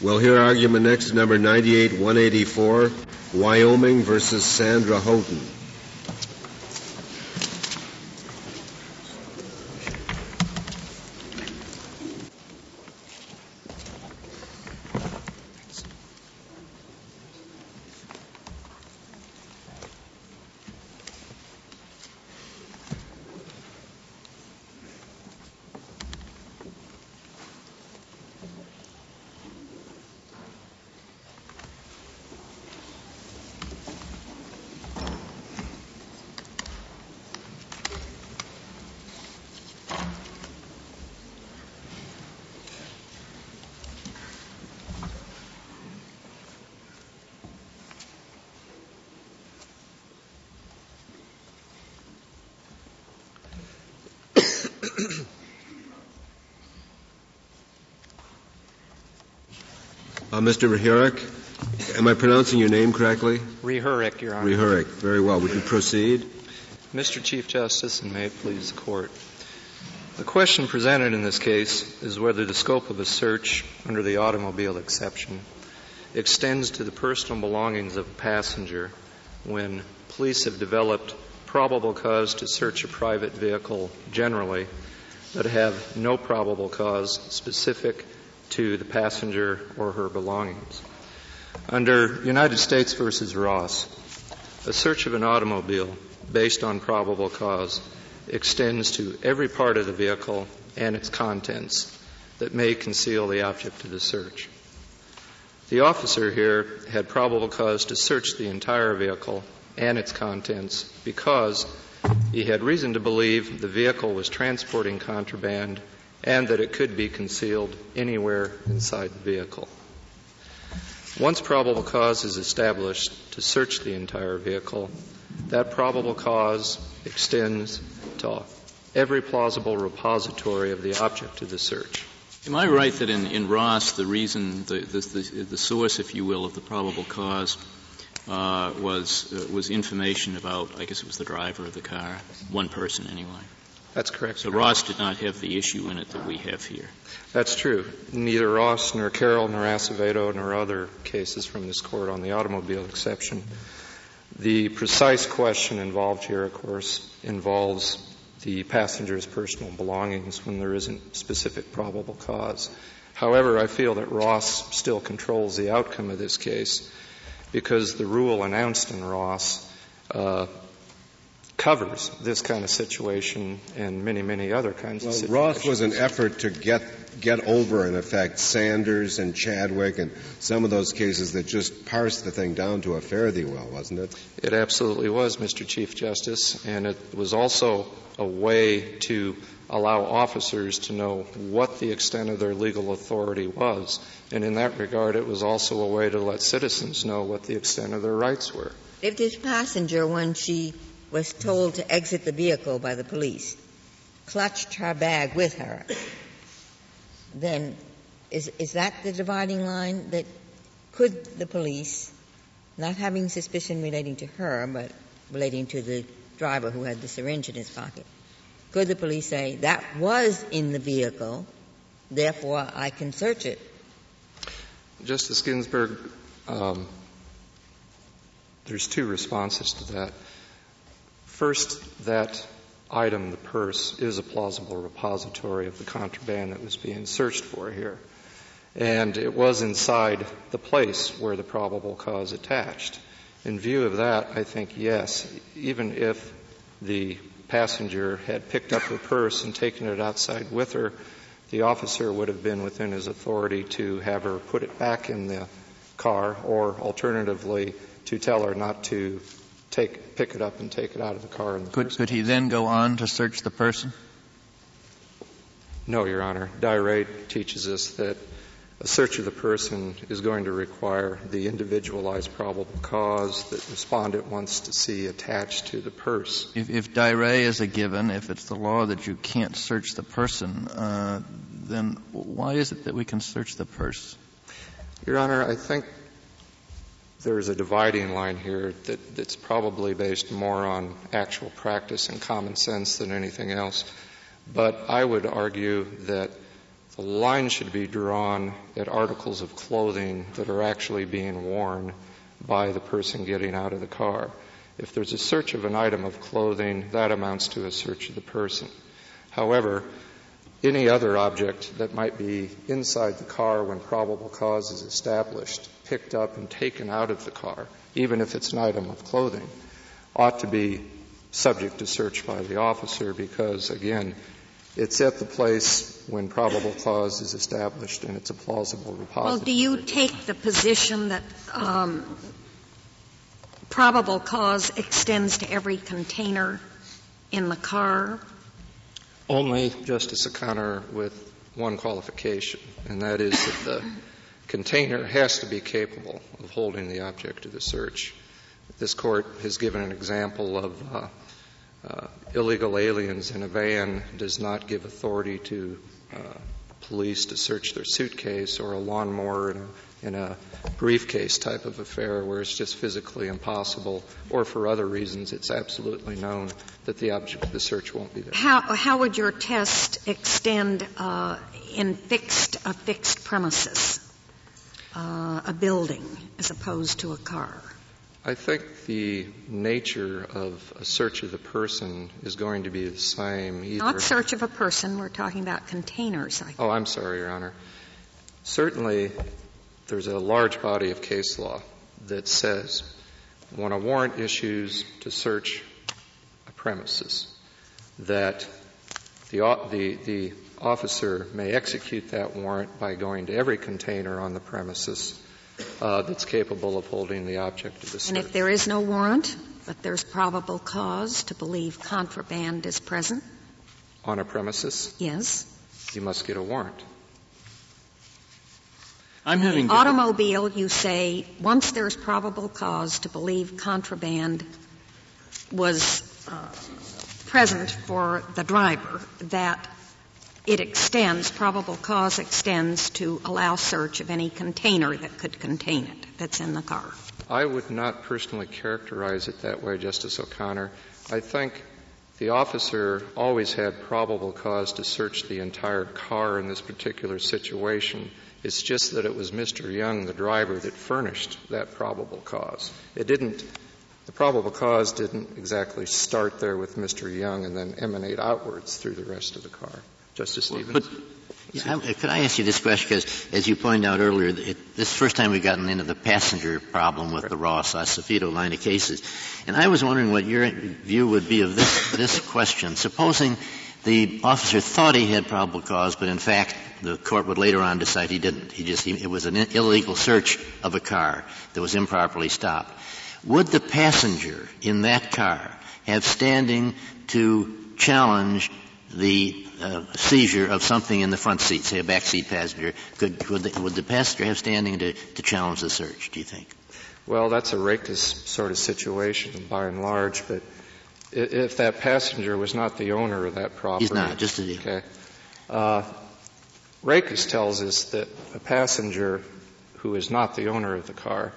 We'll hear argument next, number 98 184, Wyoming versus Sandra Houghton. Uh, Mr. Rehurek, am I pronouncing your name correctly? Rehurek, Your Honor. Rehurek, very well. Would you proceed? Mr. Chief Justice, and may it please the Court. The question presented in this case is whether the scope of a search under the automobile exception extends to the personal belongings of a passenger when police have developed probable cause to search a private vehicle generally, but have no probable cause specific to the passenger or her belongings. Under United States versus Ross, a search of an automobile based on probable cause extends to every part of the vehicle and its contents that may conceal the object of the search. The officer here had probable cause to search the entire vehicle and its contents because he had reason to believe the vehicle was transporting contraband and that it could be concealed anywhere inside the vehicle. Once probable cause is established to search the entire vehicle, that probable cause extends to every plausible repository of the object of the search. Am I right that in, in Ross, the reason, the, the, the, source, if you will, of the probable cause uh, was uh, was information about, I guess it was the driver of the car, one person anyway. That's correct. So Ross did not have the issue in it that we have here. That's true. Neither Ross nor Carroll nor Acevedo nor other cases from this court on the automobile exception. The precise question involved here, of course, involves the passenger's personal belongings when there isn't specific probable cause. However, I feel that Ross still controls the outcome of this case because the rule announced in Ross uh, covers this kind of situation and many, many other kinds well, of situations. Ross was an effort to get get over, in effect, Sanders and Chadwick and some of those cases that just parsed the thing down to a fare thee well, wasn't it? It absolutely was, Mr. Chief Justice, and it was also a way to allow officers to know what the extent of their legal authority was. And in that regard, it was also a way to let citizens know what the extent of their rights were. If this passenger, when she was told to exit the vehicle by the police, clutched her bag with her, then is, is that the dividing line that could the police, not having suspicion relating to her, but relating to the driver who had the syringe in his pocket, could the police say, that was in the vehicle, therefore I can search it? Justice Ginsburg, um, there's two responses to that. First, that item, the purse, is a plausible repository of the contraband that was being searched for here. And it was inside the place where the probable cause attached. In view of that, I think yes, even if the passenger had picked up her purse and taken it outside with her, the officer would have been within his authority to have her put it back in the car or alternatively to tell her not to take, pick it up and take it out of the car. The could, could he then go on to search the person? No, Your Honor. Dye teaches us that a search of the person is going to require the individualized probable cause that respondent wants to see attached to the purse. If, if is a given, if it's the law that you can't search the person, uh, then why is it that we can search the purse? Your Honor, I think there is a dividing line here that, that's probably based more on actual practice and common sense than anything else. But I would argue that the line should be drawn at articles of clothing that are actually being worn by the person getting out of the car. If there's a search of an item of clothing, that amounts to a search of the person. However, any other object that might be inside the car when probable cause is established, picked up and taken out of the car, even if it's an item of clothing, ought to be subject to search by the officer because, again, it's at the place when probable cause is established and it's a plausible repository. Well, do you take the position that um, probable cause extends to every container in the car? Only, Justice O'Connor, with one qualification, and that is that the container has to be capable of holding the object of the search. This court has given an example of uh, uh, illegal aliens in a van does not give authority to uh, police to search their suitcase or a lawnmower in a, in a briefcase type of affair where it's just physically impossible or for other reasons it's absolutely known that the object of the search won't be there. How, how would your test extend uh, in fixed, a fixed premises, uh, a building, as opposed to a car? I think the nature of a search of the person is going to be the same. Either. Not search of a person. We're talking about containers. oh, I'm sorry, Your Honor. Certainly, there's a large body of case law that says when a warrant issues to search a premises, that the, the, the officer may execute that warrant by going to every container on the premises uh, that's capable of holding the object of the search. And if there is no warrant, but there's probable cause to believe contraband is present? On a premises? Yes. You must get a warrant. I'm having automobile. You say once there's probable cause to believe contraband was uh, present for the driver, that it extends, probable cause extends to allow search of any container that could contain it that's in the car. I would not personally characterize it that way, Justice O'Connor. I think the officer always had probable cause to search the entire car in this particular situation. It's just that it was Mr. Young, the driver, that furnished that probable cause. It didn't, the probable cause didn't exactly start there with Mr. Young and then emanate outwards through the rest of the car. Justice Stevens? But, yeah, could I ask you this question? Because, as you pointed out earlier, it, this first time we've gotten into the passenger problem with the Ross uh, Acevedo line of cases. And I was wondering what your view would be of this, this question. Supposing the officer thought he had probable cause, but in fact the court would later on decide he didn't. He just, he, it was an illegal search of a car that was improperly stopped. Would the passenger in that car have standing to challenge the uh, seizure of something in the front seat, say a backseat passenger, could, would, the, would the passenger have standing to, to challenge the search, do you think? Well, that's a Rakas sort of situation by and large, but if that passenger was not the owner of that property. He's not, just a Okay. Uh, Rakas tells us that a passenger who is not the owner of the car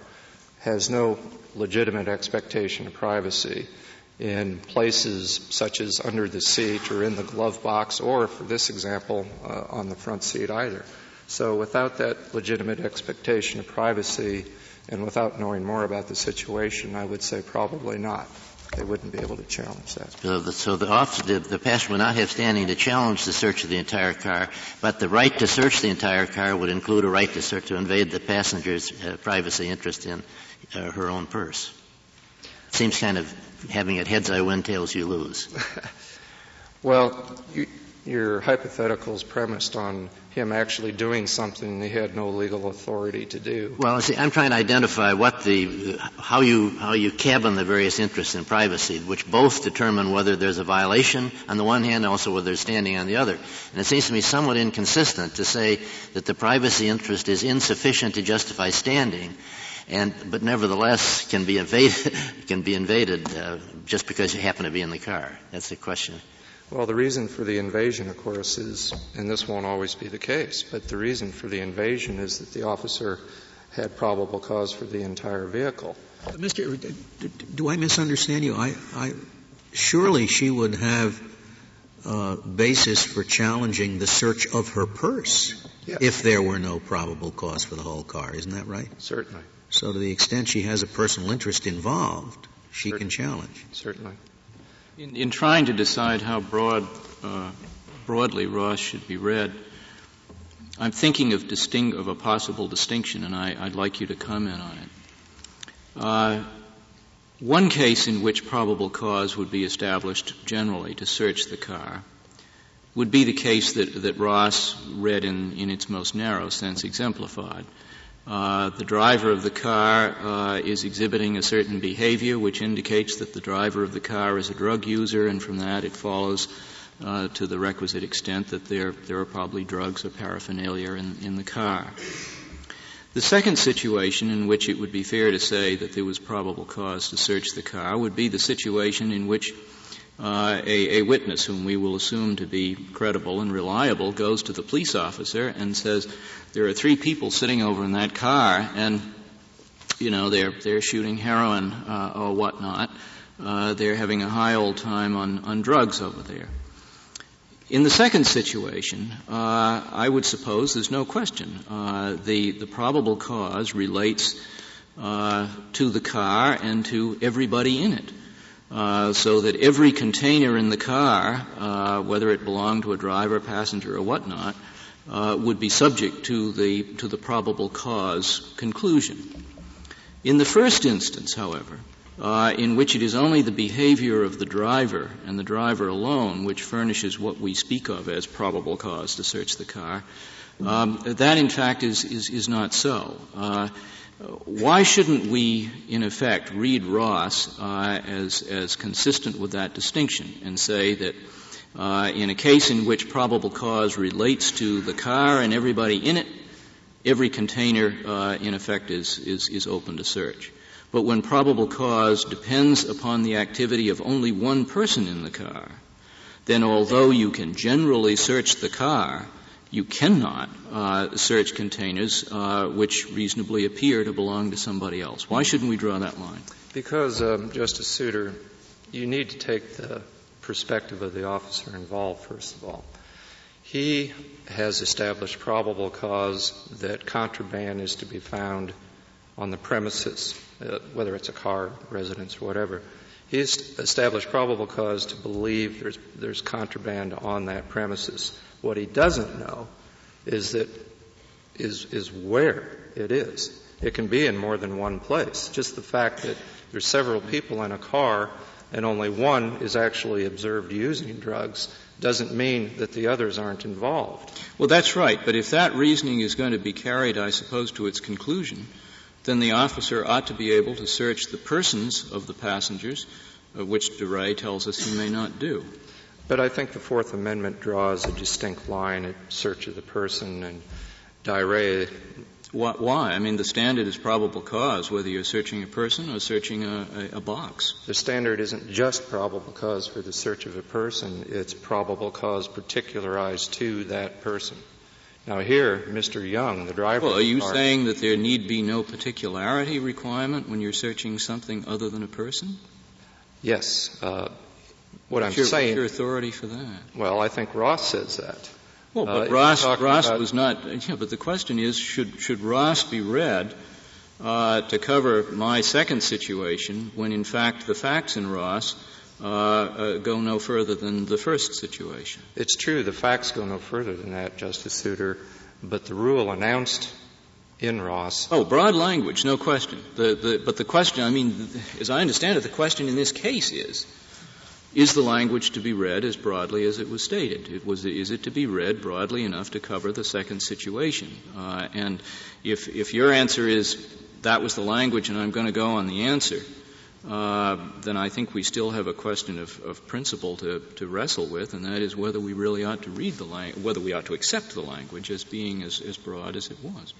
has no legitimate expectation of privacy in places such as under the seat or in the glove box or, for this example, uh, on the front seat either. So without that legitimate expectation of privacy and without knowing more about the situation, I would say probably not. They wouldn't be able to challenge that. So the, so the, officer, the, the passenger would not have standing to challenge the search of the entire car, but the right to search the entire car would include a right to search to invade the passenger's uh, privacy interest in uh, her own purse. Seems kind of having it heads I win, tails you lose. well, you, your hypothetical is premised on him actually doing something he had no legal authority to do. Well, see, I'm trying to identify what the how you how you cabin the various interests in privacy, which both determine whether there's a violation on the one hand, and also whether there's standing on the other. And it seems to me somewhat inconsistent to say that the privacy interest is insufficient to justify standing, and but nevertheless can be invaded can be invaded uh, just because you happen to be in the car. That's the question. Well, the reason for the invasion, of course, is, and this won't always be the case, but the reason for the invasion is that the officer had probable cause for the entire vehicle. Mr. Do I misunderstand you? I, I surely she would have uh, basis for challenging the search of her purse Yes. if there were no probable cause for the whole car. Isn't that right? Certainly, So to the extent she has a personal interest involved, she can challenge. certainly. In, in trying to decide how broad, uh, broadly Ross should be read, I'm thinking of, distinct, of a possible distinction, and I, would like you to comment on it. Uh, one case in which probable cause would be established generally to search the car would be the case that, that Ross read in, in its most narrow sense exemplified. Uh, the driver of the car uh, is exhibiting a certain behavior which indicates that the driver of the car is a drug user, and from that it follows uh, to the requisite extent that there, there are probably drugs or paraphernalia in, in the car. The second situation in which it would be fair to say that there was probable cause to search the car would be the situation in which uh, a, a, witness whom we will assume to be credible and reliable goes to the police officer and says, there are three people sitting over in that car and, you know, they're, they're shooting heroin uh, or whatnot. Uh, they're having a high old time on, on drugs over there. In the second situation, uh, I would suppose there's no question. Uh, the, the probable cause relates uh, to the car and to everybody in it. Uh, so that every container in the car, uh, whether it belonged to a driver, passenger, or whatnot, uh, would be subject to the, to the probable cause conclusion. In the first instance, however, uh, in which it is only the behavior of the driver and the driver alone which furnishes what we speak of as probable cause to search the car. Um, that, in fact, is, is, is not so. Why shouldn't we, in effect, read Ross uh, as, as consistent with that distinction and say that uh, in a case in which probable cause relates to the car and everybody in it, every container, uh, in effect, is, is, is open to search? But when probable cause depends upon the activity of only one person in the car, then although you can generally search the car, you cannot uh, search containers uh, which reasonably appear to belong to somebody else. Why shouldn't we draw that line? Because, um, Justice Souter, you need to take the perspective of the officer involved, first of all. He has established probable cause that contraband is to be found on the premises uh, whether it's a car, residence, or whatever. He's established probable cause to believe there's, there's contraband on that premises. What he doesn't know is that is, is where it is. It can be in more than one place. Just the fact that there's several people in a car and only one is actually observed using drugs doesn't mean that the others aren't involved. Well, that's right. But if that reasoning is going to be carried, I suppose, to its conclusion, then the officer ought to be able to search the persons of the passengers, uh, which Di Re tells us he may not do. But I think the Fourth Amendment draws a distinct line at search of the person, and Di Re. Why? I mean, the standard is probable cause, whether you're searching a person or searching a, a, a box. The standard isn't just probable cause for the search of a person, it's probable cause particularized to that person. Now here, Mr. Young, the driver. Well, are you saying that there need be no particularity requirement when you're searching something other than a person? Yes. Uh, what what's I'm your, saying. What's your authority for that? Well, I think Ross says that. Well, but uh, Ross, Ross was not. Yeah, but the question is, should should Ross be read uh, to cover my second situation when, in fact, the facts in Ross uh, uh, go no further than the first situation. It's true, the facts go no further than that, Justice Souter, but the rule announced in Ross. Oh, broad language, no question. The, the, but the question, I mean, as I understand it, the question in this case is, is the language to be read as broadly as it was stated? It was, is it to be read broadly enough to cover the second situation? Uh, and if, if your answer is that was the language and I'm going to go on the answer, uh, then I think we still have a question of, of principle to, to, wrestle with, and that is whether we really ought to read the language, whether we ought to accept the language as being as, as broad as it was.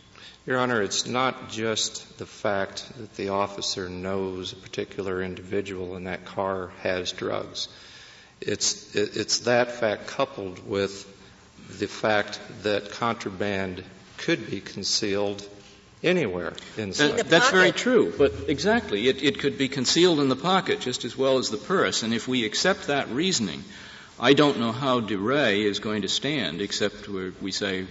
Your Honor, it's not just the fact that the officer knows a particular individual in that car has drugs. It's, it's that fact coupled with the fact that contraband could be concealed anywhere inside. That, that's very true, but exactly. It, it could be concealed in the pocket just as well as the purse, and if we accept that reasoning, I don't know how Di Re is going to stand, except where we say,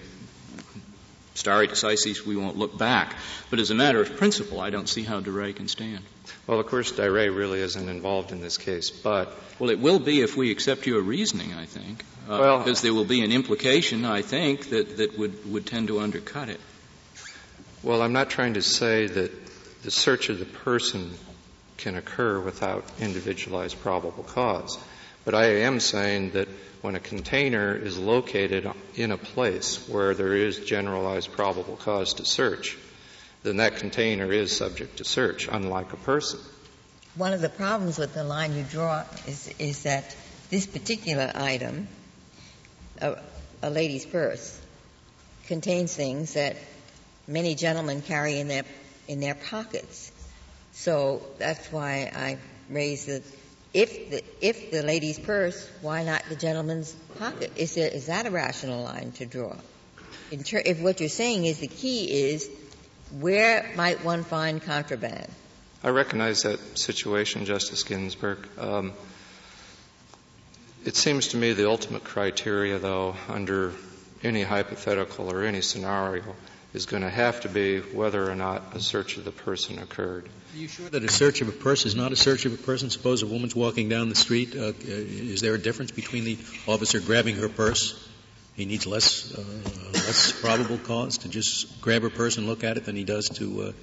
stare decisis, we won't look back. But as a matter of principle, I don't see how Di Re can stand. Well, of course, Di Re really isn't involved in this case, but. Well, it will be if we accept your reasoning, I think. Uh, well, because there will be an implication, I think, that, that would, would tend to undercut it. Well, I'm not trying to say that the search of the person can occur without individualized probable cause. But I am saying that when a container is located in a place where there is generalized probable cause to search, then that container is subject to search, unlike a person. One of the problems with the line you draw is, is that this particular item, a, a lady's purse, contains things that many gentlemen carry in their in their pockets. So that's why I raised the if the if the lady's purse, why not the gentleman's pocket? Is there is that a rational line to draw? Ter- if what you're saying is the key is where might one find contraband? I recognize that situation, Justice Ginsburg. Um, it seems to me the ultimate criteria, though, under any hypothetical or any scenario, is going to have to be whether or not a search of the person occurred. Are you sure that a search of a purse is not a search of a person? Suppose a woman's walking down the street. Uh, is there a difference between the officer grabbing her purse? He needs less uh, less probable cause to just grab her purse and look at it than he does to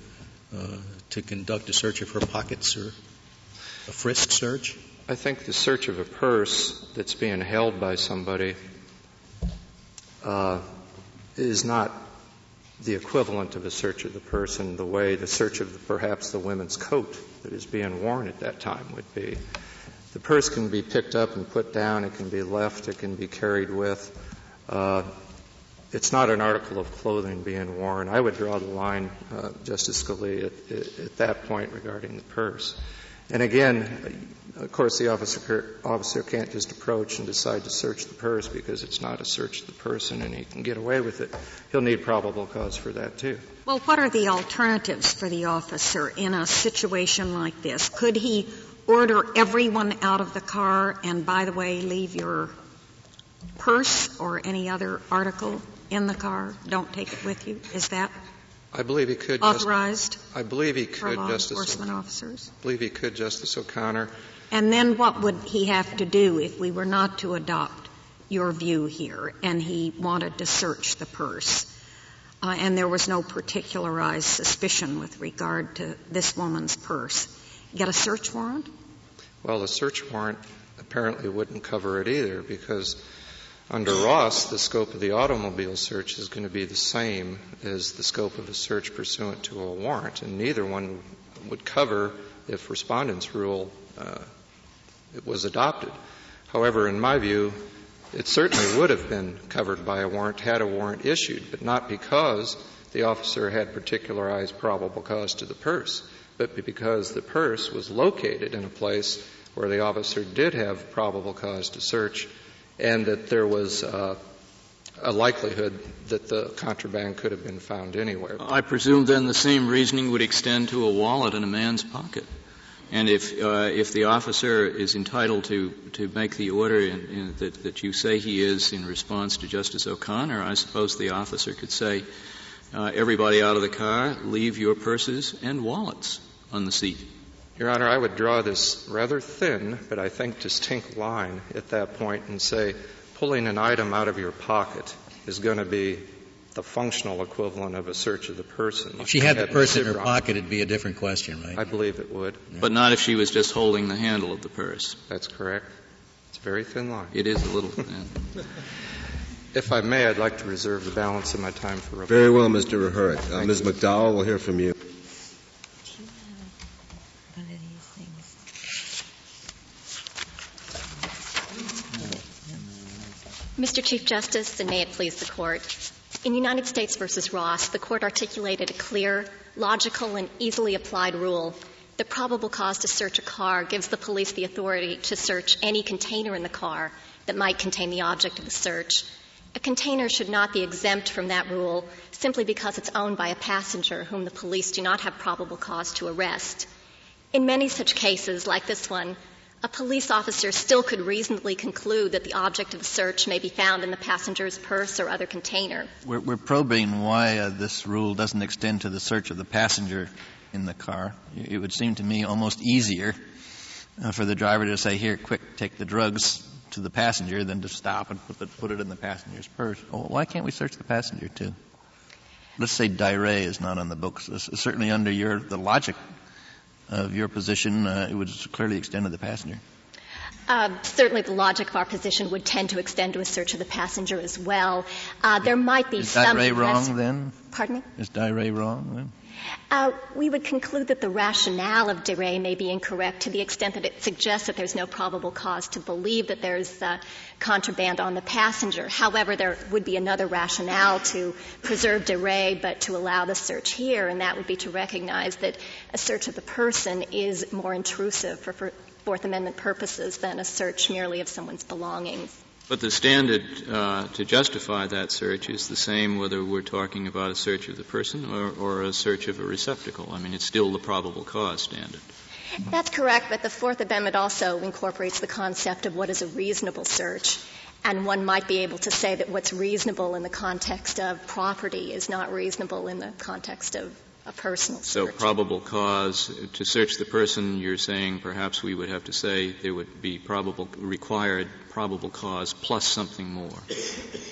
uh, uh to conduct a search of her pockets or a frisk search. I think the search of a purse that's being held by somebody uh, is not the equivalent of a search of the person the way the search of the, perhaps the women's coat that is being worn at that time would be. The purse can be picked up and put down, it can be left, it can be carried with. Uh, it's not an article of clothing being worn. I would draw the line, uh, Justice Scalia, at, at, that point regarding the purse. And again, of course, the officer, officer can't just approach and decide to search the purse because it's not a search of the person and he can get away with it. He'll need probable cause for that too. Well, what are the alternatives for the officer in a situation like this? Could he order everyone out of the car and, by the way, leave your purse or any other article in the car? Don't take it with you. Is that I believe he could. Authorized. Just, I believe he could, law Justice. Enforcement officers. I believe he could, Justice O'Connor. And then what would he have to do if we were not to adopt your view here and he wanted to search the purse? Uh, and there was no particularized suspicion with regard to this woman's purse. Get a search warrant? Well, the search warrant apparently wouldn't cover it either because under Ross, the scope of the automobile search is going to be the same as the scope of a search pursuant to a warrant, and neither one would cover if respondent's rule uh, was adopted. However, in my view, it certainly would have been covered by a warrant had a warrant issued, but not because the officer had particularized probable cause to the purse, but because the purse was located in a place where the officer did have probable cause to search and that there was uh, a likelihood that the contraband could have been found anywhere. I presume then the same reasoning would extend to a wallet in a man's pocket. And if uh, if the officer is entitled to to make the order in, in that that you say he is in response to Justice O'Connor, I suppose the officer could say, uh, "Everybody out of the car, leave your purses and wallets on the seat." Your Honor, I would draw this rather thin, but I think distinct line at that point and say pulling an item out of your pocket is going to be the functional equivalent of a search of the person. If she had the purse in her pocket, it'd be a different question, right? I believe it would. But not if she was just holding the handle of the purse. That's correct. It's a very thin line. It is a little thin. if I may, I'd like to reserve the balance of my time for rebuttal. Very well, Mr. Rehurek. Uh, Ms. McDowell, we'll hear from you. Mr. Chief Justice, and may it please the Court. In United States v. Ross, the Court articulated a clear, logical, and easily applied rule that probable cause to search a car gives the police the authority to search any container in the car that might contain the object of the search. A container should not be exempt from that rule simply because it's owned by a passenger whom the police do not have probable cause to arrest. In many such cases, like this one, a police officer still could reasonably conclude that the object of the search may be found in the passenger's purse or other container. We're, we're probing why uh, this rule doesn't extend to the search of the passenger in the car. It would seem to me almost easier uh, for the driver to say, here, quick, take the drugs to the passenger than to stop and put, the, put it in the passenger's purse. Well, why can't we search the passenger too? Let's say Di Re is not on the books. Certainly under your, the logic of your position, uh, it would clearly extend to the passenger. Uh, certainly, the logic of our position would tend to extend to a search of the passenger as well. Uh, there might be some is some. Is wrong then? Pardon me? Is Di Re wrong then? Uh, we would conclude that the rationale of Di Re may be incorrect to the extent that it suggests that there's no probable cause to believe that there's uh, contraband on the passenger. However, there would be another rationale to preserve Di Re but to allow the search here, and that would be to recognize that a search of the person is more intrusive for Fourth Amendment purposes than a search merely of someone's belongings. But the standard uh, to justify that search is the same whether we're talking about a search of the person or, or a search of a receptacle. I mean, it's still the probable cause standard. That's correct, but the Fourth Amendment also incorporates the concept of what is a reasonable search. And one might be able to say that what's reasonable in the context of property is not reasonable in the context of a personal search. So probable cause to search the person, you're saying perhaps we would have to say there would be probable required probable cause plus something more.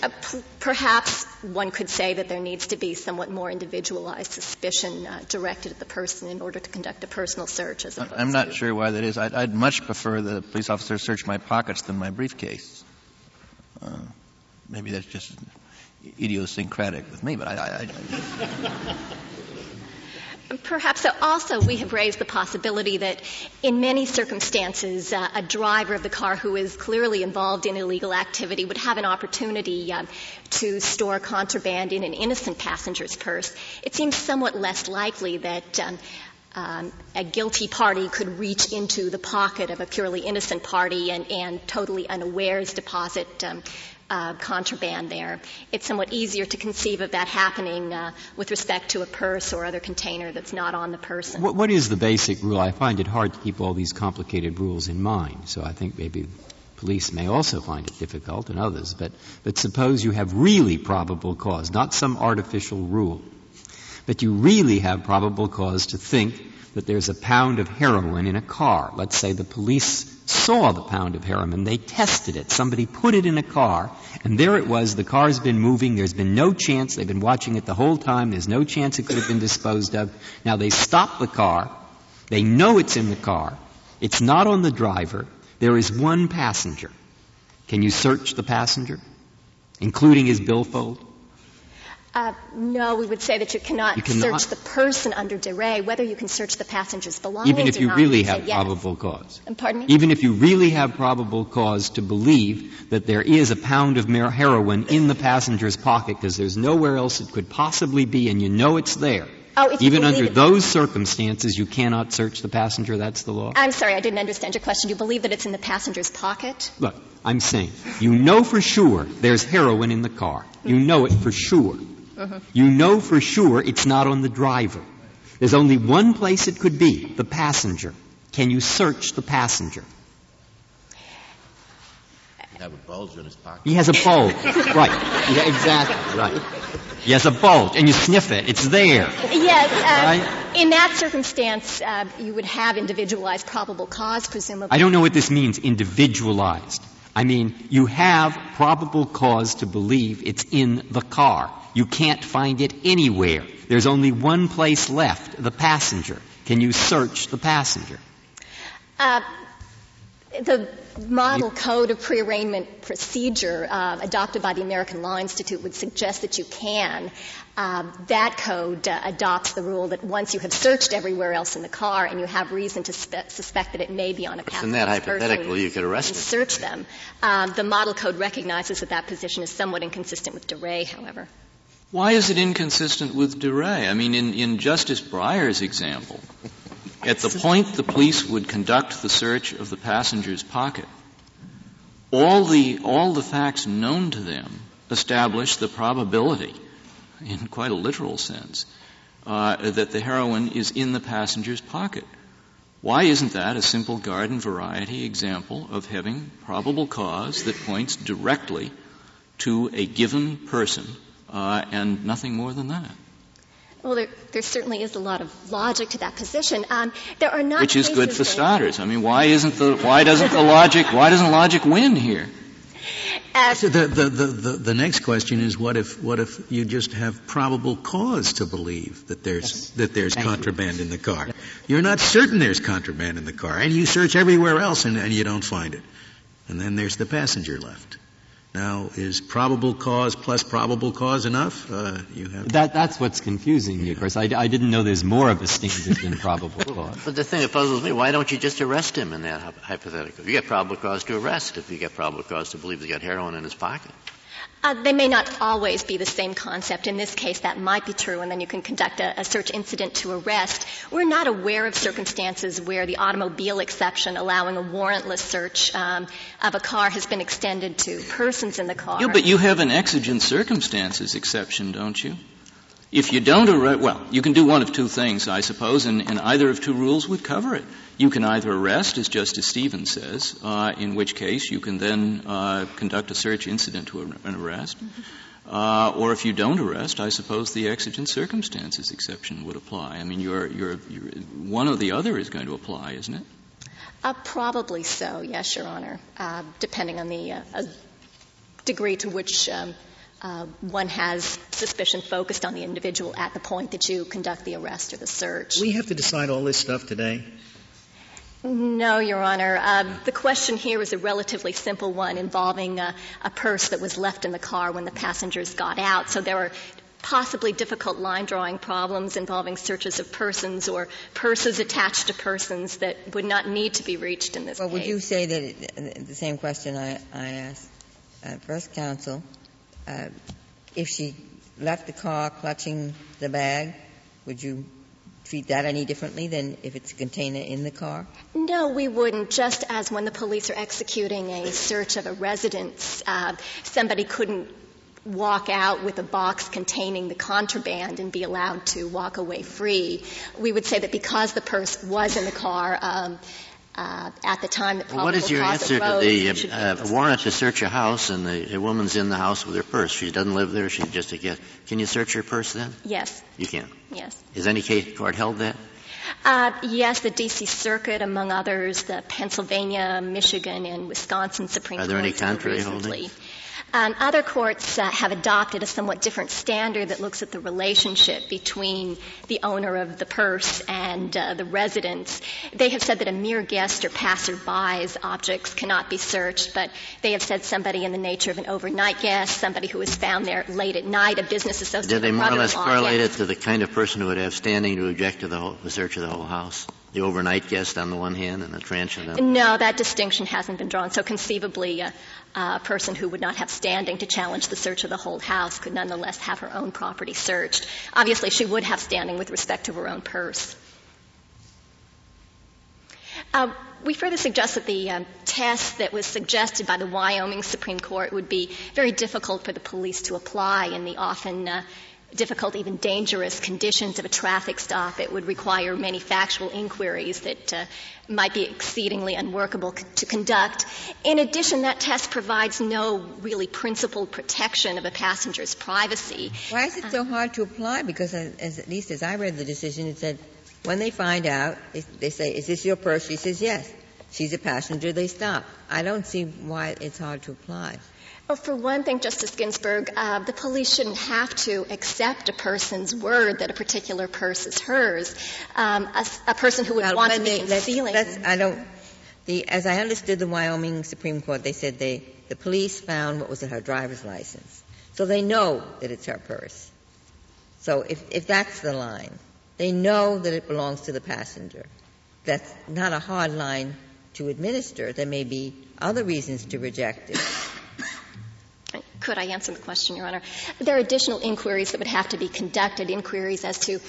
Uh, p- perhaps one could say that there needs to be somewhat more individualized suspicion uh, directed at the person in order to conduct a personal search. As I'm not sure why that is. I'd, I'd, much prefer the police officer search my pockets than my briefcase. Uh, maybe that's just idiosyncratic with me, but I, I, I Perhaps also we have raised the possibility that in many circumstances uh, a driver of the car who is clearly involved in illegal activity would have an opportunity uh, to store contraband in an innocent passenger's purse. It seems somewhat less likely that um, um, a guilty party could reach into the pocket of a purely innocent party and, and totally unawares deposit um, uh, contraband there. It's somewhat easier to conceive of that happening uh, with respect to a purse or other container that's not on the person. What, what is the basic rule? I find it hard to keep all these complicated rules in mind, so I think maybe police may also find it difficult and others. But, but suppose you have really probable cause, not some artificial rule, but you really have probable cause to think that there's a pound of heroin in a car. Let's say the police saw the pound of heroin. They tested it. Somebody put it in a car, and there it was. The car's been moving. There's been no chance. They've been watching it the whole time. There's no chance it could have been disposed of. Now they stop the car. They know it's in the car. It's not on the driver. There is one passenger. Can you search the passenger, including his billfold? Uh, no, we would say that you cannot, you cannot, search the person under Di Re. Whether you can search the passenger's belongings Even if you really have yes. probable cause. Um, pardon me? Even if you really have probable cause to believe that there is a pound of heroin in the passenger's pocket because there's nowhere else it could possibly be and you know it's there. Oh, it's Even under it, those circumstances, you cannot search the passenger. That's the law. I'm sorry, I didn't understand your question. You believe that it's in the passenger's pocket? Look, I'm saying you know for sure there's heroin in the car. You know it for sure. Uh-huh. You know for sure it's not on the driver. There's only one place it could be, the passenger. Can you search the passenger? He have a bulge in his pocket. He has a bulge. right. Yeah, exactly. Right. He has a bulge, and you sniff it. It's there. Yes. Uh, right? In that circumstance, uh, you would have individualized probable cause, presumably. I don't know what this means, individualized. I mean, you have probable cause to believe it's in the car. You can't find it anywhere. There's only one place left, the passenger. Can you search the passenger? Uh, the model code of pre-arraignment procedure uh, adopted by the American Law Institute would suggest that you can. Uh, that code uh, adopts the rule that once you have searched everywhere else in the car and you have reason to spe- suspect that it may be on a passenger, in that hypothetical, you could arrest and search them. Um, the model code recognizes that that position is somewhat inconsistent with Di Re, however. Why is it inconsistent with Di Re? I mean, in, in Justice Breyer's example, at the point the police would conduct the search of the passenger's pocket, all the, all the facts known to them establish the probability, in quite a literal sense, uh, that the heroin is in the passenger's pocket. Why isn't that a simple garden variety example of having probable cause that points directly to a given person uh, and nothing more than that? Well, there, there, certainly is a lot of logic to that position. Um, there are not which is good for starters. I mean, why isn't the why doesn't the logic why doesn't logic win here? Uh, so the, the, the, the, next question is what if what if you just have probable cause to believe that there's yes. that there's Thank contraband you. in the car? You're not certain there's contraband in the car, and you search everywhere else and, and you don't find it. And then there's the passenger left. Now, is probable cause plus probable cause enough? Uh, you have that, that's what's confusing me, of course. I, I, didn't know there's more of a standard than probable cause. But the thing that puzzles me, why don't you just arrest him in that hypothetical? You get probable cause to arrest if you get probable cause to believe he's got heroin in his pocket. Uh, they may not always be the same concept. In this case, that might be true, and then you can conduct a, a, search incident to arrest. We're not aware of circumstances where the automobile exception, allowing a warrantless search um, of a car, has been extended to persons in the car. Yeah, but you have an exigent circumstances exception, don't you? If you don't arrest, well, you can do one of two things, I suppose, and, and either of two rules would cover it. You can either arrest, as Justice Stevens says, uh, in which case you can then uh, conduct a search incident to an arrest. Uh, or if you don't arrest, I suppose the exigent circumstances exception would apply. I mean, you're, you're, you're, one or the other is going to apply, isn't it? Uh, probably so, yes, Your Honor, uh, depending on the uh, degree to which um, uh, one has suspicion focused on the individual at the point that you conduct the arrest or the search. We have to decide all this stuff today. No, Your Honor. Um, the question here is a relatively simple one involving a, a purse that was left in the car when the passengers got out. So there are possibly difficult line drawing problems involving searches of persons or purses attached to persons that would not need to be reached in this well, case. would you say that it, the same question I, I asked uh, first counsel, uh, if she left the car clutching the bag, would you treat that any differently than if it's a container in the car? No, we wouldn't. Just as when the police are executing a search of a residence, uh, somebody couldn't walk out with a box containing the contraband and be allowed to walk away free. We would say that because the purse was in the car, um, uh, at the time that probable What is your answer arose, to the uh, warrant to search a house and the, a woman's in the house with her purse? She doesn't live there. She's just a guest. Can you search her purse then? Yes. You can. Yes. Is any case court held that? Uh, yes, the D.C. Circuit, among others, the Pennsylvania, Michigan, and Wisconsin Supreme Court. Are there Courts any contrary holdings? Um, other courts uh, have adopted a somewhat different standard that looks at the relationship between the owner of the purse and uh, the residents. They have said that a mere guest or passerby's objects cannot be searched, but they have said somebody in the nature of an overnight guest, somebody who was found there late at night, a business associate. Did they more or less correlate it to the kind of person who would have standing to object to the, whole, the search of the whole house? The overnight guest on the one hand and the trench on the other? No, that distinction hasn't been drawn. So conceivably, uh, a person who would not have standing to challenge the search of the whole house could nonetheless have her own property searched. Obviously, she would have standing with respect to her own purse. Uh, we further suggest that the um, test that was suggested by the Wyoming Supreme Court would be very difficult for the police to apply in the often uh, difficult, even dangerous conditions of a traffic stop. It would require many factual inquiries that uh, might be exceedingly unworkable c- to conduct. In addition, that test provides no really principled protection of a passenger's privacy. Why is it so hard to apply? Because, as, as, at least as I read the decision, it said when they find out, they, they say, "Is this your purse?" She says, "Yes." She's a passenger. They stop. I don't see why it's hard to apply. Well, for one thing, Justice Ginsburg, uh, the police shouldn't have to accept a person's word that a particular purse is hers. Um, a, a, person who would want to be concealing. I don't. The, as I understood the Wyoming Supreme Court, they said they, the police found what was in her driver's license, so they know that it's her purse. So if, if that's the line, they know that it belongs to the passenger. That's not a hard line to administer. There may be other reasons to reject it. Could I answer the question, Your Honor? There are additional inquiries that would have to be conducted, inquiries as to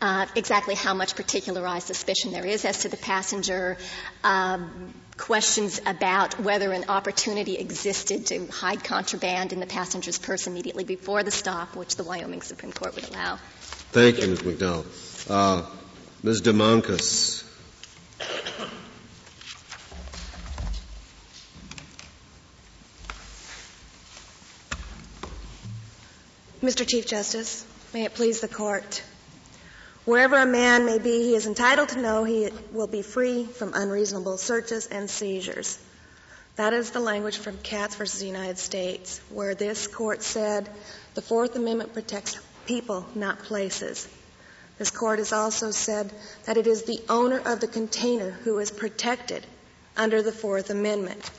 uh, exactly how much particularized suspicion there is as to the passenger, um, questions about whether an opportunity existed to hide contraband in the passenger's purse immediately before the stop, which the Wyoming Supreme Court would allow. Thank you, Ms. McDowell. Uh, Ms. Domonkos. Mr. Chief Justice, may it please the court. Wherever a man may be, he is entitled to know he will be free from unreasonable searches and seizures. That is the language from Katz versus the United States, where this court said the Fourth Amendment protects people, not places. This court has also said that it is the owner of the container who is protected under the Fourth Amendment.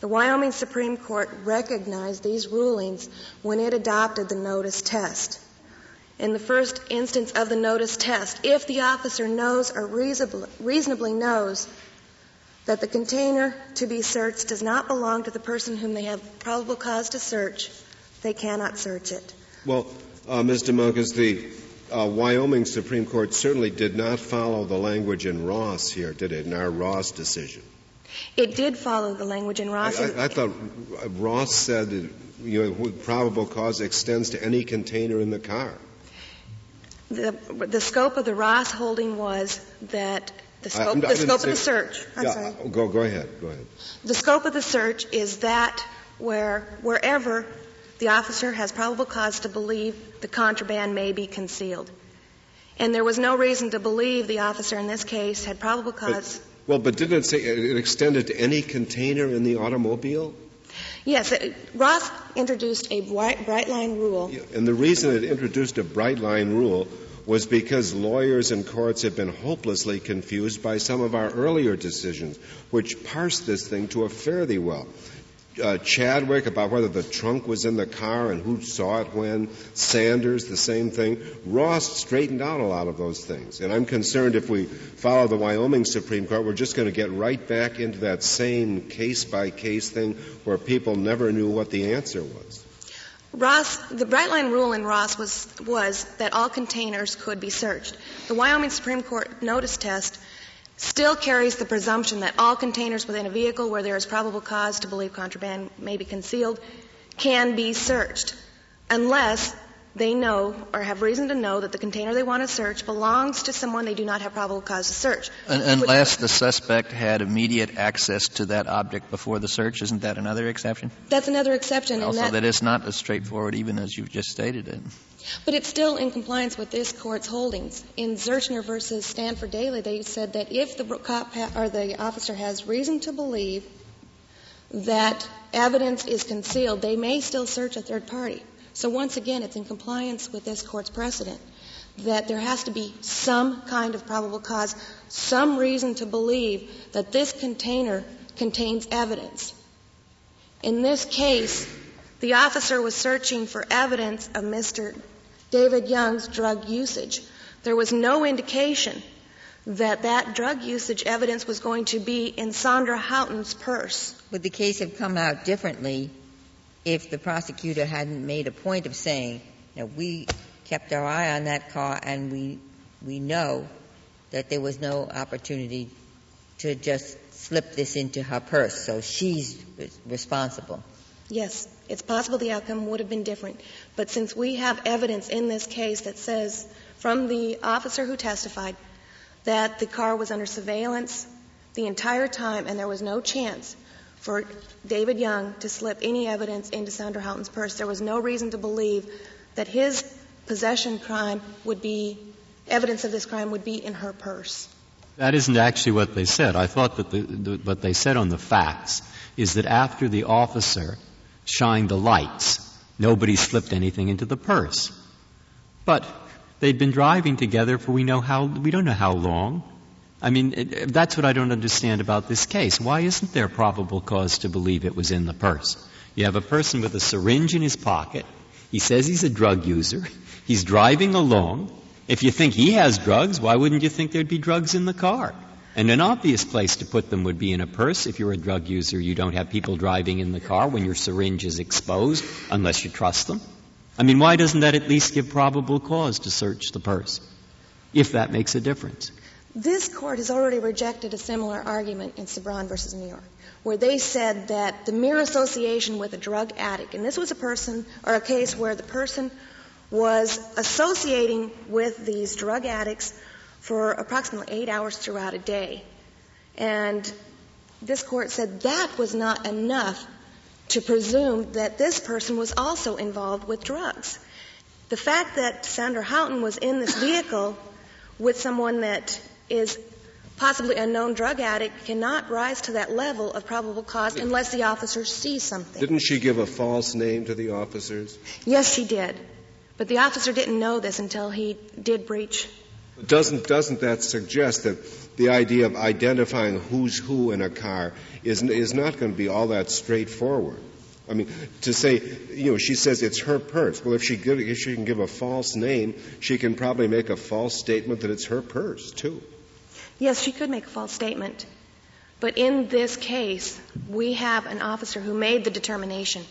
The Wyoming Supreme Court recognized these rulings when it adopted the notice test. In the first instance of the notice test, if the officer knows or reasonably knows that the container to be searched does not belong to the person whom they have probable cause to search, they cannot search it. Well, uh, Ms. Domonkos, the uh, Wyoming Supreme Court certainly did not follow the language in Ross here, did it, in our Ross decision? It did follow the language in Ross. I, I, I thought Ross said that you know, probable cause extends to any container in the car. The, the scope of the Ross holding was that the scope, I, the scope of the search. I'm yeah, sorry. Go, go ahead. Go ahead. The scope of the search is that where wherever the officer has probable cause to believe the contraband may be concealed. And there was no reason to believe the officer in this case had probable cause. Well, but didn't it say it extended to any container in the automobile? Yes, it, Ross introduced a bright, bright line rule. Yeah, and the reason it introduced a bright line rule was because lawyers and courts have been hopelessly confused by some of our earlier decisions, which parsed this thing to a fairly well uh, Chadwick about whether the trunk was in the car and who saw it when. Sanders, the same thing. Ross straightened out a lot of those things. And I'm concerned if we follow the Wyoming Supreme Court, we're just going to get right back into that same case by case thing where people never knew what the answer was. Ross, the bright line rule in Ross was, was that all containers could be searched. The Wyoming Supreme Court notice test still carries the presumption that all containers within a vehicle where there is probable cause to believe contraband may be concealed can be searched unless they know or have reason to know that the container they want to search belongs to someone they do not have probable cause to search. Unless the suspect had immediate access to that object before the search, isn't that another exception? That's another exception. Also, that, that is not as straightforward even as you've just stated it. But it's still in compliance with this court's holdings. In Zurcher versus Stanford Daily, they said that if the cop ha- or the officer has reason to believe that evidence is concealed, they may still search a third party. So once again, it's in compliance with this court's precedent that there has to be some kind of probable cause, some reason to believe that this container contains evidence. In this case, the officer was searching for evidence of Mr. David Young's drug usage. There was no indication that that drug usage evidence was going to be in Sandra Houghton's purse. Would the case have come out differently if the prosecutor hadn't made a point of saying, you know, we kept our eye on that car and we, we know that there was no opportunity to just slip this into her purse, so she's responsible? Yes, it's possible the outcome would have been different. But since we have evidence in this case that says from the officer who testified that the car was under surveillance the entire time and there was no chance for David Young to slip any evidence into Sandra Houghton's purse, there was no reason to believe that his possession crime would be, evidence of this crime would be in her purse. That isn't actually what they said. I thought that the, the, what they said on the facts is that after the officer shined the lights. Nobody slipped anything into the purse. But they'd been driving together for we know how, we don't know how long. I mean, it, that's what I don't understand about this case. Why isn't there probable cause to believe it was in the purse? You have a person with a syringe in his pocket. He says he's a drug user. He's driving along. If you think he has drugs, why wouldn't you think there'd be drugs in the car? And an obvious place to put them would be in a purse. If you're a drug user, you don't have people driving in the car when your syringe is exposed unless you trust them. I mean, why doesn't that at least give probable cause to search the purse? If that makes a difference. This court has already rejected a similar argument in Sibron versus New York, where they said that the mere association with a drug addict, and this was a person or a case where the person was associating with these drug addicts for approximately eight hours throughout a day. And this court said that was not enough to presume that this person was also involved with drugs. The fact that Sandra Houghton was in this vehicle with someone that is possibly a known drug addict cannot rise to that level of probable cause unless the officer sees something. Didn't she give a false name to the officers? Yes, she did. But the officer didn't know this until he did breach. Doesn't, doesn't that suggest that the idea of identifying who's who in a car is, is not going to be all that straightforward? I mean, to say, you know, she says it's her purse. Well, if she, give, if she can give a false name, she can probably make a false statement that it's her purse, too. Yes, she could make a false statement. But in this case, we have an officer who made the determination.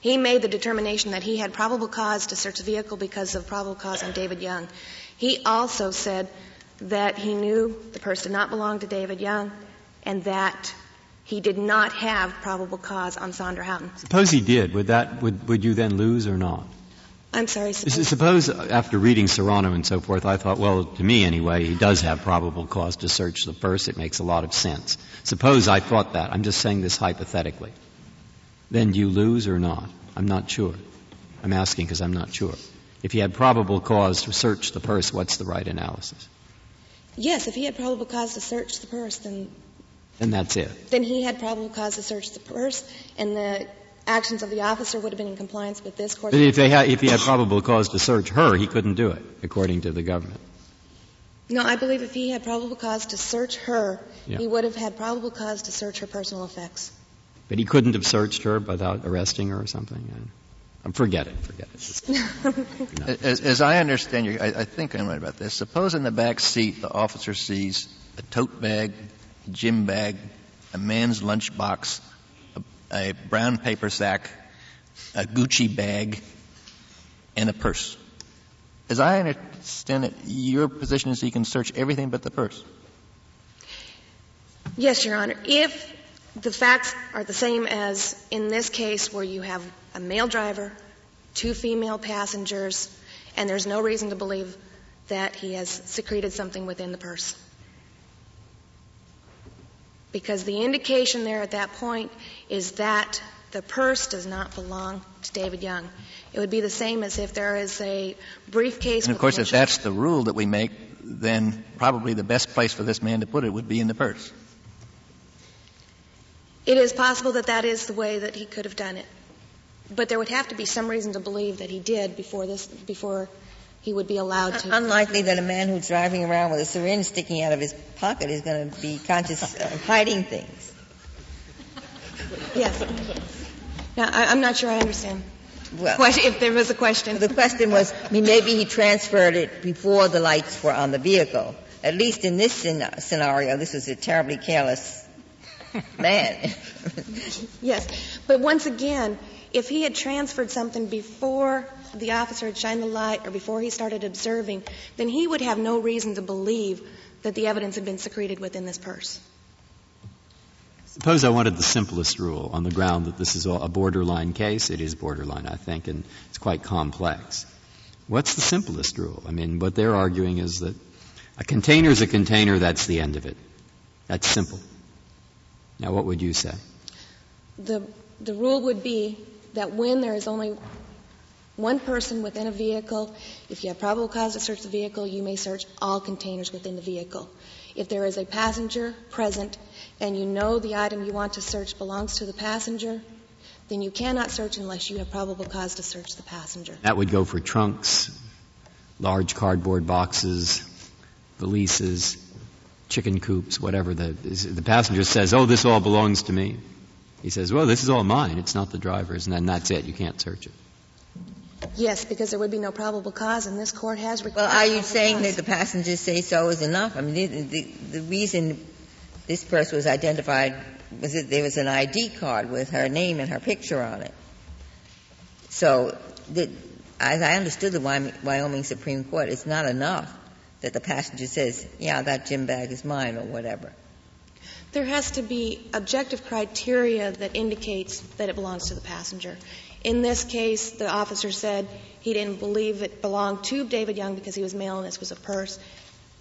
He made the determination that he had probable cause to search the vehicle because of probable cause on David Young. He also said that he knew the purse did not belong to David Young and that he did not have probable cause on Sandra Houghton. Suppose he did. Would that would, would you then lose or not? I'm sorry. Suppose, suppose after reading Serrano and so forth, I thought, well, to me anyway, he does have probable cause to search the purse. It makes a lot of sense. Suppose I thought that. I'm just saying this hypothetically. Then do you lose or not? I'm not sure. I'm asking because I'm not sure. If he had probable cause to search the purse, what's the right analysis? Yes, if he had probable cause to search the purse, then and that's it. Then he had probable cause to search the purse, and the actions of the officer would have been in compliance with this court. But if, had, if he had probable cause to search her, he couldn't do it, according to the government. No, I believe if he had probable cause to search her, yeah. he would have had probable cause to search her personal effects. But he couldn't have searched her without arresting her or something? Forget it. Forget it. no. as, as, I understand you, I, I, think I'm right about this. Suppose in the back seat the officer sees a tote bag, a gym bag, a man's lunchbox, a, a brown paper sack, a Gucci bag, and a purse. As I understand it, your position is he can search everything but the purse. Yes, Your Honor. If the facts are the same as in this case where you have a male driver, two female passengers, and there's no reason to believe that he has secreted something within the purse. Because the indication there at that point is that the purse does not belong to David Young. It would be the same as if there is a briefcase. And of course, if that's the rule that we make, then probably the best place for this man to put it would be in the purse. It is possible that that is the way that he could have done it. But there would have to be some reason to believe that he did before this, before he would be allowed to. Unlikely that a man who's driving around with a syringe sticking out of his pocket is going to be conscious of hiding things. Yes. Now, I, am not sure I understand. Well, if there was a question. The question was, I mean, maybe he transferred it before the lights were on the vehicle. At least in this scenario, this was a terribly careless man. yes. But once again, if he had transferred something before the officer had shined the light or before he started observing, then he would have no reason to believe that the evidence had been secreted within this purse. Suppose I wanted the simplest rule on the ground that this is a borderline case. It is borderline, I think, and it's quite complex. What's the simplest rule? I mean, what they're arguing is that a container is a container, that's the end of it. That's simple. Now, what would you say? The, the rule would be that when there is only one person within a vehicle, if you have probable cause to search the vehicle, you may search all containers within the vehicle. If there is a passenger present and you know the item you want to search belongs to the passenger, then you cannot search unless you have probable cause to search the passenger. That would go for trunks, large cardboard boxes, valises, chicken coops, whatever. The, the passenger says, oh, this all belongs to me. He says, well, this is all mine. It's not the driver's. And then that's it. You can't search it. Yes, because there would be no probable cause, and this court has required. Well, are you saying cause. that the passengers say so is enough? I mean, the, the, the reason this person was identified was that there was an ID card with her name and her picture on it. So, the, as I understood the Wyoming Supreme Court, it's not enough that the passenger says, yeah, that gym bag is mine or whatever. There has to be objective criteria that indicates that it belongs to the passenger. In this case, the officer said he didn't believe it belonged to David Young because he was male and this was a purse,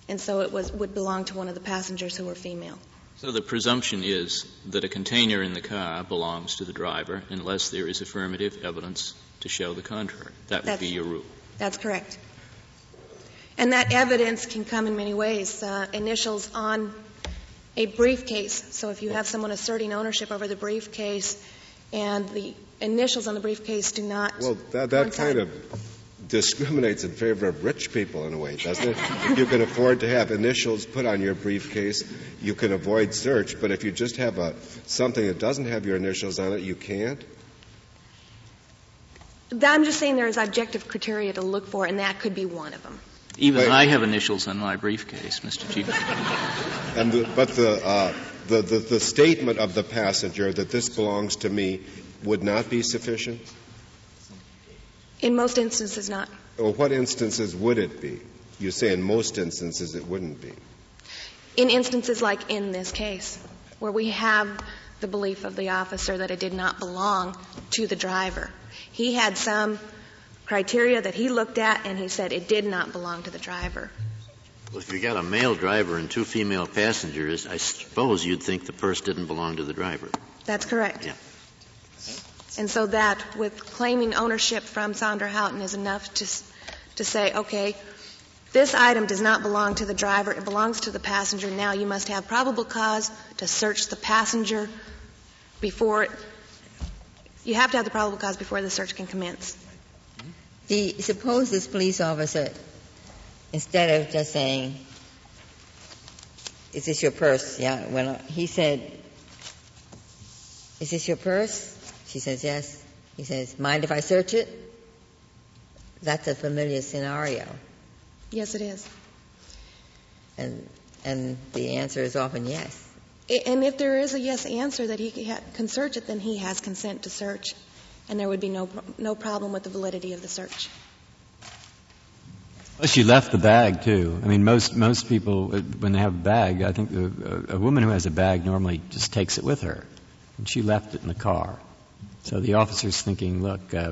and so it was, would belong to one of the passengers who were female. So the presumption is that a container in the car belongs to the driver unless there is affirmative evidence to show the contrary. That would That's, be your rule. That's correct. And that evidence can come in many ways. Uh, initials on a briefcase. So if you have someone asserting ownership over the briefcase and the initials on the briefcase do not. Well, that, that kind of discriminates in favor of rich people in a way, doesn't it? if you can afford to have initials put on your briefcase, you can avoid search. But if you just have a, something that doesn't have your initials on it, you can't. I'm just saying there is objective criteria to look for, and that could be one of them. Even I have initials on my briefcase, Mr. Chief. and the, but the, uh, the, the, the statement of the passenger that this belongs to me would not be sufficient? In most instances, not. Well, what instances would it be? You say in most instances it wouldn't be. In instances like in this case, where we have the belief of the officer that it did not belong to the driver. He had some criteria that he looked at and he said it did not belong to the driver. Well, if you got a male driver and two female passengers, I suppose you'd think the purse didn't belong to the driver. That's correct. Yeah. And so that, with claiming ownership from Sandra Houghton, is enough to, to say, okay, this item does not belong to the driver, it belongs to the passenger. Now you must have probable cause to search the passenger before, you have to have the probable cause before the search can commence. The, suppose this police officer, instead of just saying, is this your purse? Yeah, well, he said, is this your purse? She says, yes. He says, mind if I search it? That's a familiar scenario. Yes, it is. And, and the answer is often yes. And if there is a yes answer that he can search it, then he has consent to search, and there would be no, no problem with the validity of the search. Well, she left the bag too. I mean, most most people when they have a bag, I think a, a woman who has a bag normally just takes it with her, and she left it in the car. So the officer's thinking, look, uh,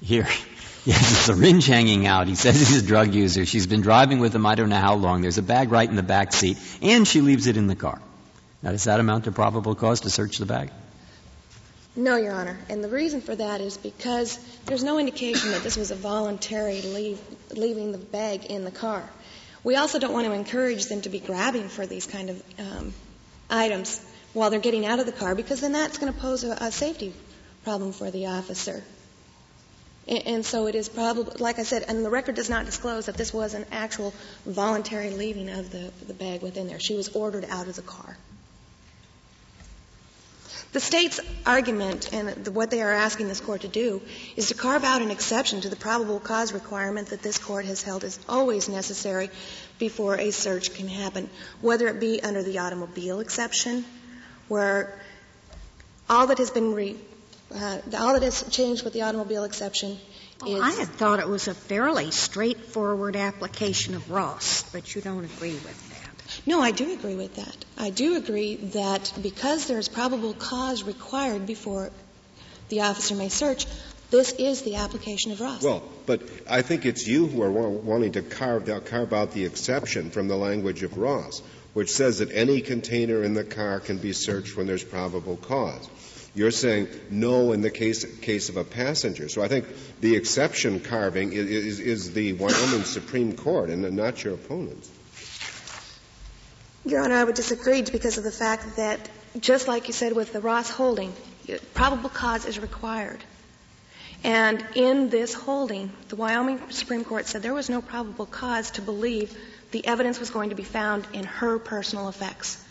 here, he has a syringe hanging out. He says he's a drug user. She's been driving with him I don't know how long. There's a bag right in the back seat, and she leaves it in the car. Now, does that amount to probable cause to search the bag? No, Your Honor. And the reason for that is because there's no indication that this was a voluntary leave, leaving the bag in the car. We also don't want to encourage them to be grabbing for these kind of um, items while they're getting out of the car because then that's going to pose a, a safety problem for the officer. And, and so it is probably, like I said, and the record does not disclose that this was an actual voluntary leaving of the, the bag within there. She was ordered out of the car. The state's argument and what they are asking this court to do is to carve out an exception to the probable cause requirement that this court has held is always necessary before a search can happen, whether it be under the automobile exception, where all that has been re, uh, all that has changed with the automobile exception well, is. I had thought it was a fairly straightforward application of Ross, but you don't agree with. No, I do agree with that. I do agree that because there is probable cause required before the officer may search, this is the application of Ross. Well, but I think it's you who are wanting to carve out, carve out the exception from the language of Ross, which says that any container in the car can be searched when there's probable cause. You're saying no in the case, case of a passenger. So I think the exception carving is, is, is the Wyoming Supreme Court and not your opponents. Your Honor, I would disagree because of the fact that, just like you said with the Ross holding, probable cause is required. And in this holding, the Wyoming Supreme Court said there was no probable cause to believe the evidence was going to be found in her personal effects.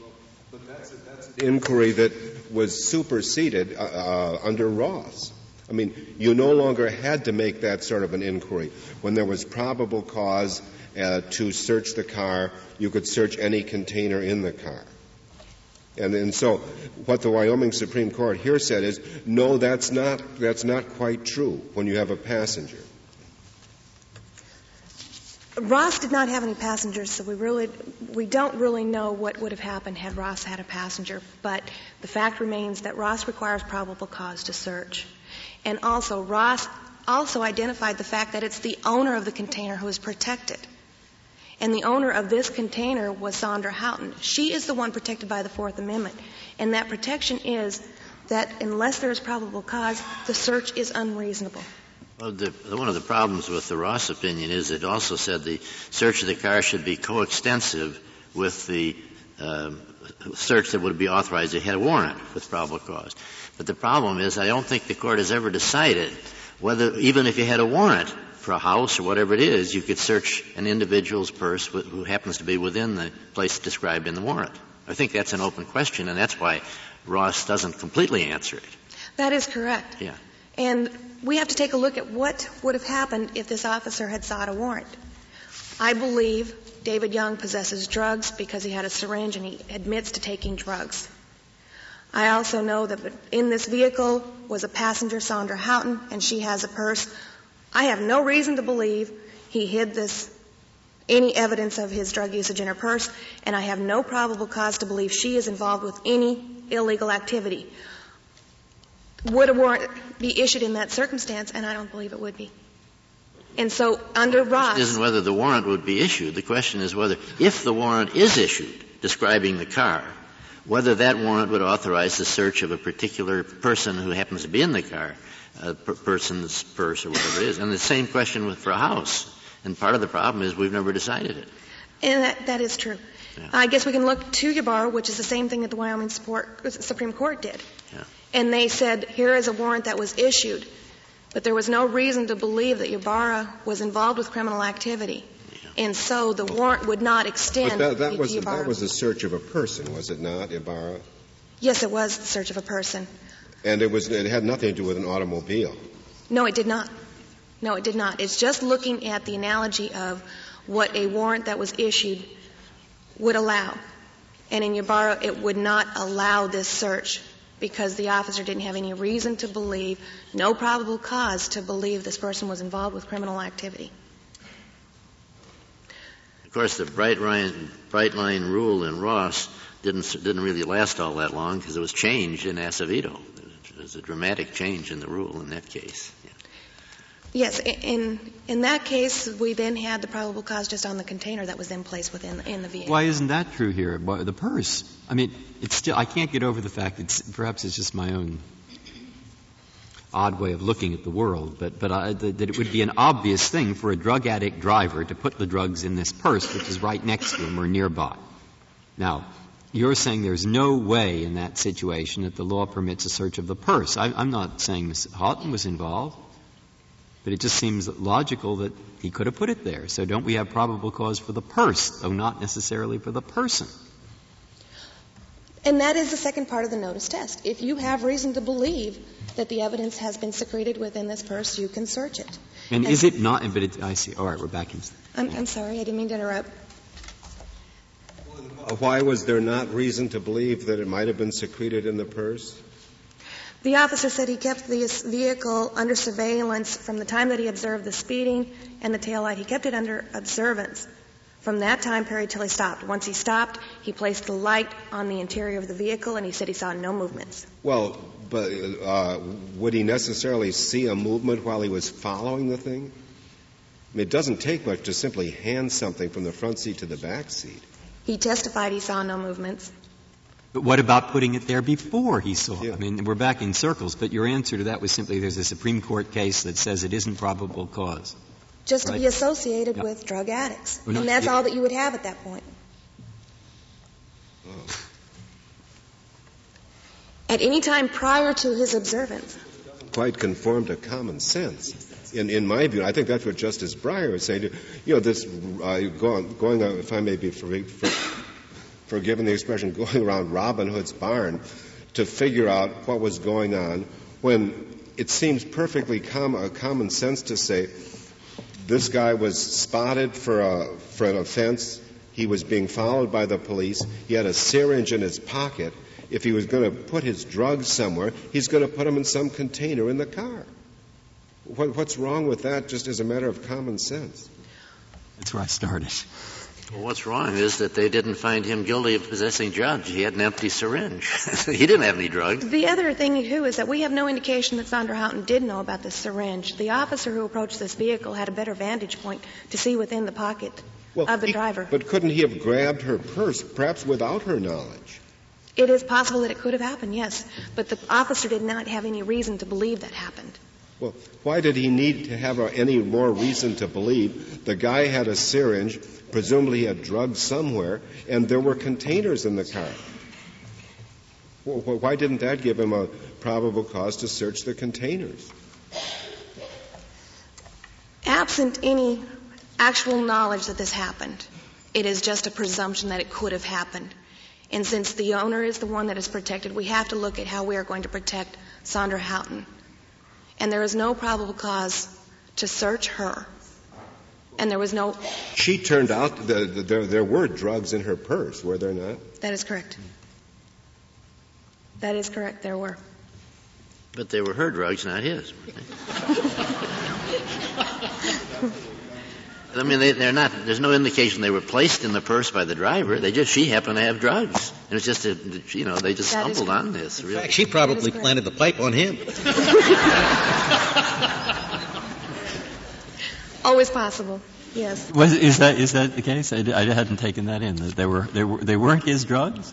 Well, but that's, that's an inquiry that was superseded uh, uh, under Ross. I mean, you no longer had to make that sort of an inquiry. When there was probable cause uh, to search the car, you could search any container in the car. And, and so what the Wyoming Supreme Court here said is, no, that's not, that's not quite true when you have a passenger. Ross did not have any passengers, so we really we don't really know what would have happened had Ross had a passenger. But the fact remains that Ross requires probable cause to search, and also Ross also identified the fact that it's the owner of the container who is protected. And the owner of this container was Sandra Houghton. She is the one protected by the Fourth Amendment. And that protection is that unless there is probable cause, the search is unreasonable. Well, the, one of the problems with the Ross opinion is it also said the search of the car should be coextensive with the um, search that would be authorized if you had a warrant with probable cause. But the problem is I don't think the court has ever decided whether, even if you had a warrant for a house or whatever it is, you could search an individual's purse who happens to be within the place described in the warrant. I think that's an open question, and that's why Ross doesn't completely answer it. That is correct. Yeah. And we have to take a look at what would have happened if this officer had sought a warrant. I believe David Young possesses drugs because he had a syringe and he admits to taking drugs. I also know that in this vehicle was a passenger, Sandra Houghton, and she has a purse. I have no reason to believe he hid this, any evidence of his drug usage in her purse, and I have no probable cause to believe she is involved with any illegal activity. Would a warrant be issued in that circumstance? And I don't believe it would be. And so under Ross. The isn't whether the warrant would be issued. The question is whether, if the warrant is issued describing the car, whether that warrant would authorize the search of a particular person who happens to be in the car, a per- person's purse or whatever it is. And the same question with, for a house. And part of the problem is we've never decided it. And that, that is true. Yeah. I guess we can look to Ybarra, which is the same thing that the Wyoming Supreme Court did. Yeah. And they said, here is a warrant that was issued, but there was no reason to believe that Ybarra was involved with criminal activity. And so the warrant would not extend but that, that was, Ybarra. That was a search of a person, was it not, Ybarra? Yes, it was the search of a person. And it, was, it had nothing to do with an automobile. No, it did not. No, it did not. It's just looking at the analogy of what a warrant that was issued would allow. And in Ybarra, it would not allow this search because the officer didn't have any reason to believe, no probable cause to believe this person was involved with criminal activity. Of course, the bright line, bright line rule in Ross didn't, didn't really last all that long because it was changed in Acevedo. There was a dramatic change in the rule in that case. Yes, in in that case, we then had the probable cause just on the container that was in place within in the vehicle. Why isn't that true here? The purse. I mean, it's still. I can't get over the fact that perhaps it's just my own odd way of looking at the world, but but I, that, that it would be an obvious thing for a drug addict driver to put the drugs in this purse, which is right next to him or nearby. Now, you're saying there's no way in that situation that the law permits a search of the purse. I, am not saying Ms. Houghton was involved. But it just seems logical that he could have put it there. So don't we have probable cause for the purse, though not necessarily for the person? And that is the second part of the notice test. If you have reason to believe that the evidence has been secreted within this purse, you can search it. And, and is it not? But it, I see. All right, we're back in. I'm, I'm sorry, I didn't mean to interrupt. Why was there not reason to believe that it might have been secreted in the purse? The officer said he kept the vehicle under surveillance from the time that he observed the speeding and the taillight. He kept it under observance from that time period till he stopped. Once he stopped, he placed the light on the interior of the vehicle and he said he saw no movements. Well, but uh, would he necessarily see a movement while he was following the thing? I mean, it doesn't take much to simply hand something from the front seat to the back seat. He testified he saw no movements. But what about putting it there before he saw it? I mean, we're back in circles, but your answer to that was simply there's a Supreme Court case that says it isn't probable cause. Just right? to be associated with drug addicts. Well, and that's all that you would have at that point. At any time prior to his observance. Quite conform to common sense. In, in my view, I think that's what Justice Breyer was saying. You know, this uh, going, going on, if I may be for, for forgiven the expression, going around Robin Hood's barn to figure out what was going on when it seems perfectly com- uh, common sense to say this guy was spotted for, a, for an offense. He was being followed by the police. He had a syringe in his pocket. If he was going to put his drugs somewhere, he's going to put them in some container in the car. What, what's wrong with that just as a matter of common sense? That's where I started. Well, what's wrong is that they didn't find him guilty of possessing drugs. He had an empty syringe. he didn't have any drugs. The other thing, too, is that we have no indication that Sandra Houghton did know about this syringe. The officer who approached this vehicle had a better vantage point to see within the pocket well, of the he, driver. But couldn't he have grabbed her purse, perhaps without her knowledge? It is possible that it could have happened, yes. But the officer did not have any reason to believe that happened. Well, why did he need to have any more reason to believe the guy had a syringe, presumably he had drugs somewhere, and there were containers in the car? Well, why didn't that give him a probable cause to search the containers? Absent any actual knowledge that this happened, it is just a presumption that it could have happened. And since the owner is the one that is protected, we have to look at how we are going to protect Sandra Houghton. And there is no probable cause to search her. And there was no. She turned out the, the, there, there were drugs in her purse, were there not? That is correct. That is correct. There were. But they were her drugs, not his. I mean, they, are not. There's no indication they were placed in the purse by the driver. They just she happened to have drugs. It was just a, you know, they just that stumbled on this. In really. fact, she probably planted the pipe on him. Always possible. Yes. Was, is that is that the case? I, I hadn't taken that in. That they were they were they weren't his drugs.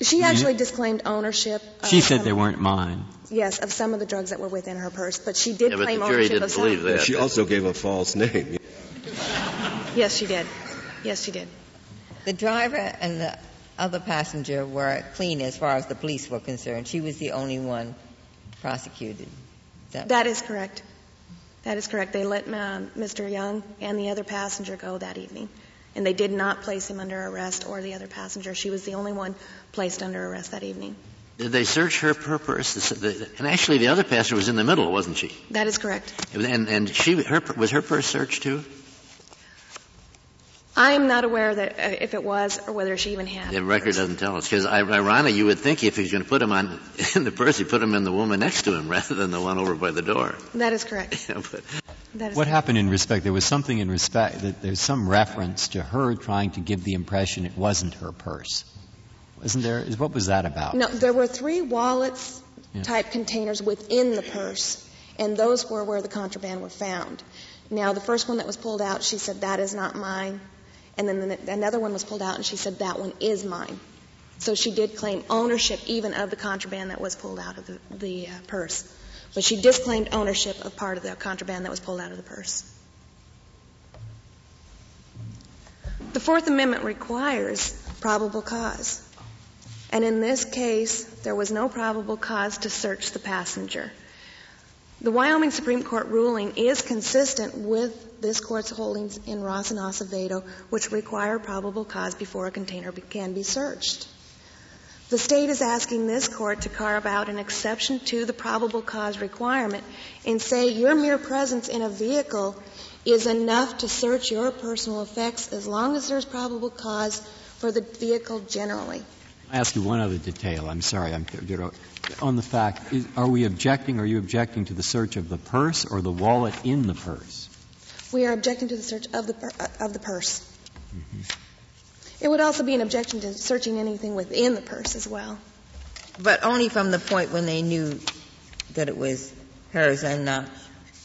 She actually disclaimed ownership. She said they weren't mine. Yes, of some of the drugs that were within her purse, but she did yeah, claim but the jury ownership didn't of some. believe that. She also gave a false name. Yes, she did. Yes, she did. The driver and the other passenger were clean as far as the police were concerned. She was the only one prosecuted. That, that is correct. That is correct. They let uh, Mr. Young and the other passenger go that evening. And they did not place him under arrest or the other passenger. She was the only one placed under arrest that evening. Did they search her purse? And actually, the other passenger was in the middle, wasn't she? That is correct. And, and she, her, was her purse searched too? I am not aware that uh, if it was or whether she even had. The record doesn't tell us because, ironically, you would think if he's going to put him on in the purse, he put him in the woman next to him rather than the one over by the door. That is correct. yeah, but, that is what correct. happened in respect? There was something in respect that there's some reference to her trying to give the impression it wasn't her purse. Wasn't there? What was that about? No, there were three wallets yeah. type containers within the purse, and those were where the contraband were found. Now, the first one that was pulled out, she said, that is not mine. And then the, another one was pulled out, and she said, that one is mine. So she did claim ownership even of the contraband that was pulled out of the, the uh, purse. But she disclaimed ownership of part of the contraband that was pulled out of the purse. The Fourth Amendment requires probable cause. And in this case, there was no probable cause to search the passenger. The Wyoming Supreme Court ruling is consistent with this court's holdings in Ross and Acevedo, which require probable cause before a container can be searched. The state is asking this court to carve out an exception to the probable cause requirement and say your mere presence in a vehicle is enough to search your personal effects as long as there's probable cause for the vehicle generally. I ask you one other detail. I'm sorry. I'm, on the fact, is, are we objecting? Are you objecting to the search of the purse or the wallet in the purse? We are objecting to the search of the uh, of the purse. Mm-hmm. It would also be an objection to searching anything within the purse as well. But only from the point when they knew that it was hers and not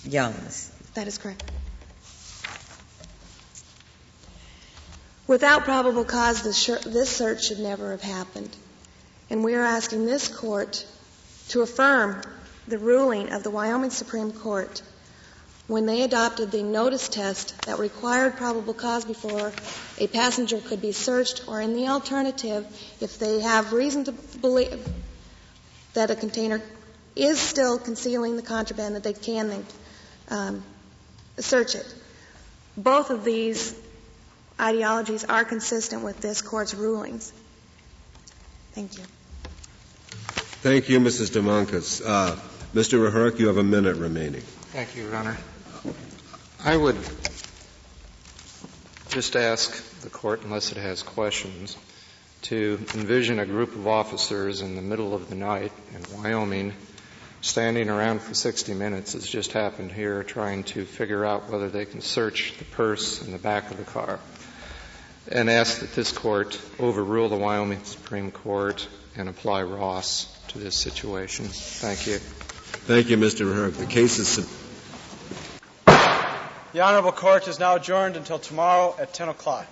Young's. That is correct. Without probable cause, this search should never have happened. And we are asking this court to affirm the ruling of the Wyoming Supreme Court when they adopted the notice test that required probable cause before a passenger could be searched, or in the alternative, if they have reason to believe that a container is still concealing the contraband, that they can um, search it. Both of these ideologies are consistent with this court's rulings. Thank you. Thank you, Mrs. Domonkos. Uh, Mr. Rehurek, you have a minute remaining. Thank you, Your Honor. I would just ask the court, unless it has questions, to envision a group of officers in the middle of the night in Wyoming standing around for 60 minutes, as just happened here, trying to figure out whether they can search the purse in the back of the car and ask that this court overrule the Wyoming Supreme Court and apply Ross to this situation. Thank you. Thank you, Mr. Rehurek. The case is. The Honorable Court is now adjourned until tomorrow at 10 o'clock.